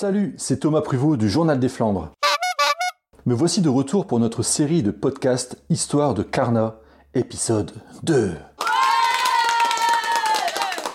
Salut, c'est Thomas Pruvot du Journal des Flandres. Me voici de retour pour notre série de podcasts Histoire de Carna, épisode 2.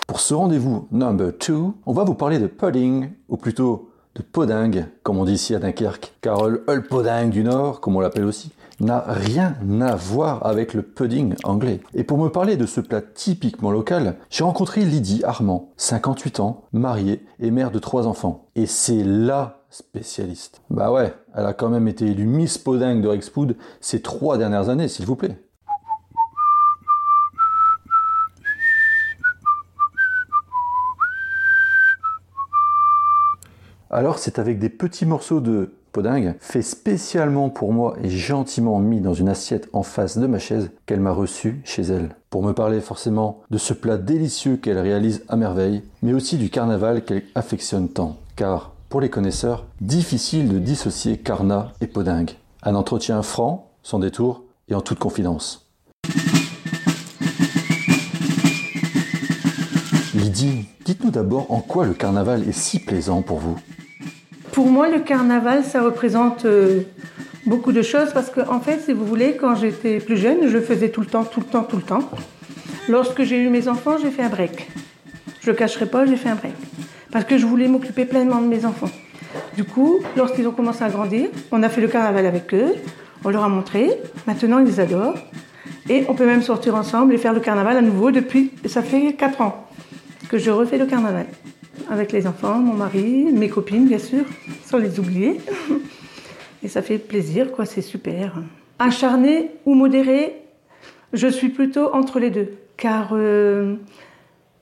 Pour ce rendez-vous number 2, on va vous parler de pudding, ou plutôt de poding, comme on dit ici à Dunkerque. Car le pudding du Nord, comme on l'appelle aussi, n'a rien à voir avec le pudding anglais. Et pour me parler de ce plat typiquement local, j'ai rencontré Lydie Armand, 58 ans, mariée et mère de trois enfants. Et c'est LA spécialiste. Bah ouais, elle a quand même été élue Miss Pudding de Rexpood ces trois dernières années, s'il vous plaît. Alors c'est avec des petits morceaux de podingue, fait spécialement pour moi et gentiment mis dans une assiette en face de ma chaise, qu'elle m'a reçu chez elle. Pour me parler forcément de ce plat délicieux qu'elle réalise à merveille, mais aussi du carnaval qu'elle affectionne tant. Car, pour les connaisseurs, difficile de dissocier carna et podingue. Un entretien franc, sans détour et en toute confidence. Lydie, dites-nous d'abord en quoi le carnaval est si plaisant pour vous. Pour moi, le carnaval, ça représente euh, beaucoup de choses parce que, en fait, si vous voulez, quand j'étais plus jeune, je faisais tout le temps, tout le temps, tout le temps. Lorsque j'ai eu mes enfants, j'ai fait un break. Je ne cacherai pas, j'ai fait un break. Parce que je voulais m'occuper pleinement de mes enfants. Du coup, lorsqu'ils ont commencé à grandir, on a fait le carnaval avec eux, on leur a montré, maintenant ils adorent. Et on peut même sortir ensemble et faire le carnaval à nouveau depuis, ça fait 4 ans que je refais le carnaval avec les enfants, mon mari, mes copines bien sûr, sans les oublier. Et ça fait plaisir, quoi, c'est super. Acharné ou modéré, je suis plutôt entre les deux. Car euh,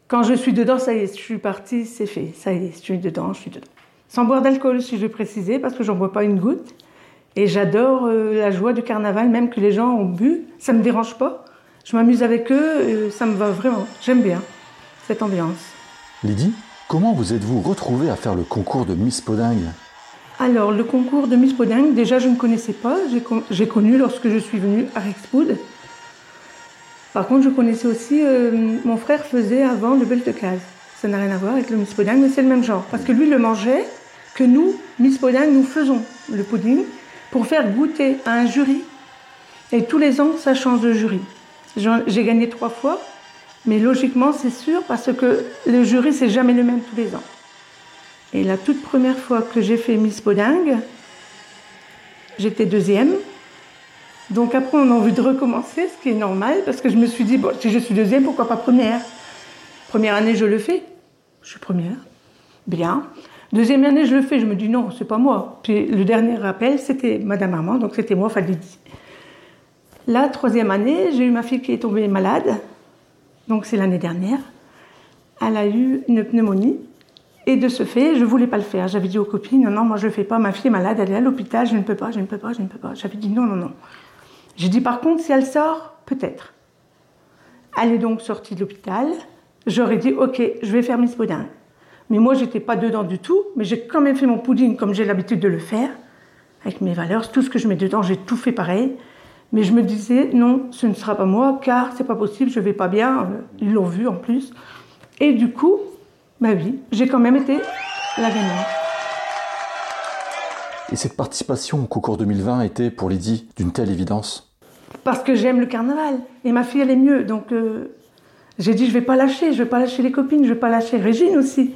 quand je suis dedans, ça y est, je suis partie, c'est fait. Ça y est, je suis dedans, je suis dedans. Sans boire d'alcool, si je veux préciser, parce que j'en bois pas une goutte. Et j'adore euh, la joie du carnaval, même que les gens ont bu, ça me dérange pas. Je m'amuse avec eux, euh, ça me va vraiment. J'aime bien cette ambiance. Lydie? Comment vous êtes-vous retrouvée à faire le concours de Miss Podingue Alors, le concours de Miss Podingue, déjà, je ne connaissais pas. J'ai connu lorsque je suis venue à Rexpood. Par contre, je connaissais aussi, euh, mon frère faisait avant le bel de case. Ça n'a rien à voir avec le Miss Podingue, mais c'est le même genre. Parce que lui le mangeait, que nous, Miss Podingue, nous faisons le pudding pour faire goûter à un jury. Et tous les ans, ça change de jury. J'ai gagné trois fois. Mais logiquement, c'est sûr, parce que le jury, c'est jamais le même tous les ans. Et la toute première fois que j'ai fait Miss Podingue, j'étais deuxième. Donc après, on a envie de recommencer, ce qui est normal, parce que je me suis dit, bon, si je suis deuxième, pourquoi pas première? Première année, je le fais. Je suis première. Bien. Deuxième année, je le fais. Je me dis, non, c'est pas moi. Puis le dernier rappel, c'était Madame Armand, donc c'était moi, Fadidi. La troisième année, j'ai eu ma fille qui est tombée malade donc c'est l'année dernière, elle a eu une pneumonie. Et de ce fait, je ne voulais pas le faire. J'avais dit aux copines, non, non, moi je ne fais pas, ma fille est malade, elle est à l'hôpital, je ne peux pas, je ne peux pas, je ne peux pas. J'avais dit non, non, non. J'ai dit par contre, si elle sort, peut-être. Elle est donc sortie de l'hôpital. J'aurais dit, ok, je vais faire Miss Pudding. Mais moi, j'étais pas dedans du tout, mais j'ai quand même fait mon pudding comme j'ai l'habitude de le faire, avec mes valeurs. Tout ce que je mets dedans, j'ai tout fait pareil. Mais je me disais, non, ce ne sera pas moi, car c'est pas possible, je vais pas bien. Ils l'ont vu en plus. Et du coup, bah oui, j'ai quand même été la gagnante. Et cette participation au concours 2020 était pour Lydie d'une telle évidence? Parce que j'aime le carnaval. Et ma fille, elle est mieux. Donc euh, j'ai dit, je vais pas lâcher. Je vais pas lâcher les copines. Je vais pas lâcher Régine aussi.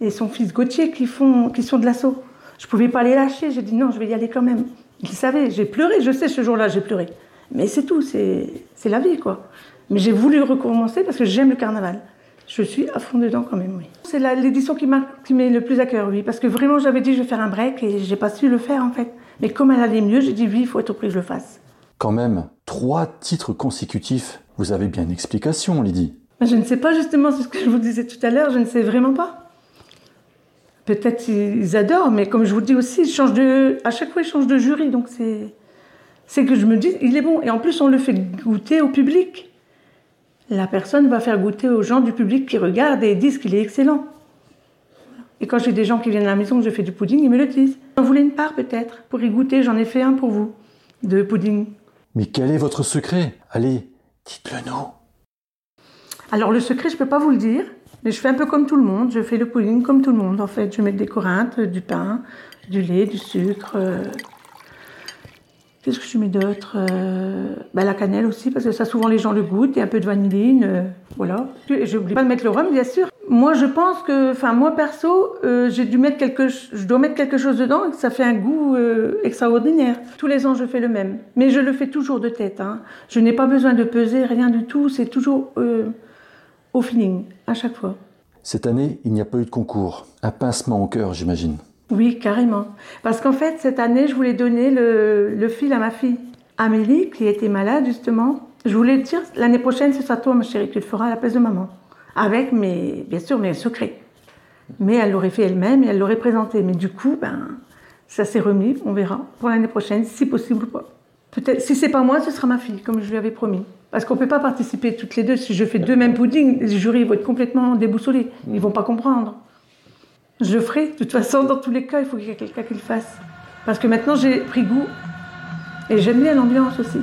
Et son fils Gauthier qui, font, qui sont de l'assaut. Je pouvais pas les lâcher. J'ai dit, non, je vais y aller quand même. Il savait, j'ai pleuré, je sais, ce jour-là, j'ai pleuré. Mais c'est tout, c'est la vie, quoi. Mais j'ai voulu recommencer parce que j'aime le carnaval. Je suis à fond dedans quand même, oui. C'est l'édition qui met le plus à cœur, oui. Parce que vraiment, j'avais dit, je vais faire un break et j'ai pas su le faire, en fait. Mais comme elle allait mieux, j'ai dit, oui, il faut être prix que je le fasse. Quand même, trois titres consécutifs. Vous avez bien une explication, Lydie. Je ne sais pas, justement, c'est ce que je vous disais tout à l'heure, je ne sais vraiment pas. Peut-être ils adorent, mais comme je vous dis aussi, ils changent de, à chaque fois ils changent de jury, donc c'est, c'est que je me dis, il est bon. Et en plus, on le fait goûter au public. La personne va faire goûter aux gens du public qui regardent et disent qu'il est excellent. Et quand j'ai des gens qui viennent à la maison, je fais du pudding, ils me le disent. Vous voulez une part peut-être Pour y goûter, j'en ai fait un pour vous, de pudding. Mais quel est votre secret? Allez, dites-le nous. Alors le secret, je ne peux pas vous le dire, Mais je fais un peu comme tout le monde. Je fais le pudding comme tout le monde. En fait, je mets des corinthes, du pain, du lait, du sucre. euh, Qu'est-ce que je mets d'autre ben, La cannelle aussi, parce que ça, souvent les gens le goûtent, et un peu de vanilline. euh, voilà. Et J'oublie pas de mettre le rhum, bien sûr. Moi, je pense que, enfin, moi perso, j'ai dû mettre quelque, je dois mettre quelque chose dedans et ça fait un goût extraordinaire. Tous les ans, je fais le même, mais je le fais toujours de tête. hein. Je n'ai pas besoin de peser, rien du tout. C'est toujours au feeling, à chaque fois. Cette année, il n'y a pas eu de concours. Un pincement au cœur, j'imagine. Oui, carrément. Parce qu'en fait, cette année, je voulais donner le, le fil à ma fille, Amélie, qui était malade justement. Je voulais dire, l'année prochaine, ce sera toi, ma chérie, tu le feras à la place de maman. Avec, mes, bien sûr, mes secrets. Mais elle l'aurait fait elle-même et elle l'aurait présenté. Mais du coup, ben, ça s'est remis, on verra, pour l'année prochaine, si possible ou pas. Peut-être, si c'est pas moi, ce sera ma fille, comme je lui avais promis. Parce qu'on peut pas participer toutes les deux. Si je fais deux mêmes puddings, les jurys vont être complètement déboussolés. Ils vont pas comprendre. Je le ferai. De toute façon, dans tous les cas, il faut qu'il y ait quelqu'un qui le fasse. Parce que maintenant, j'ai pris goût. Et j'aime bien l'ambiance aussi.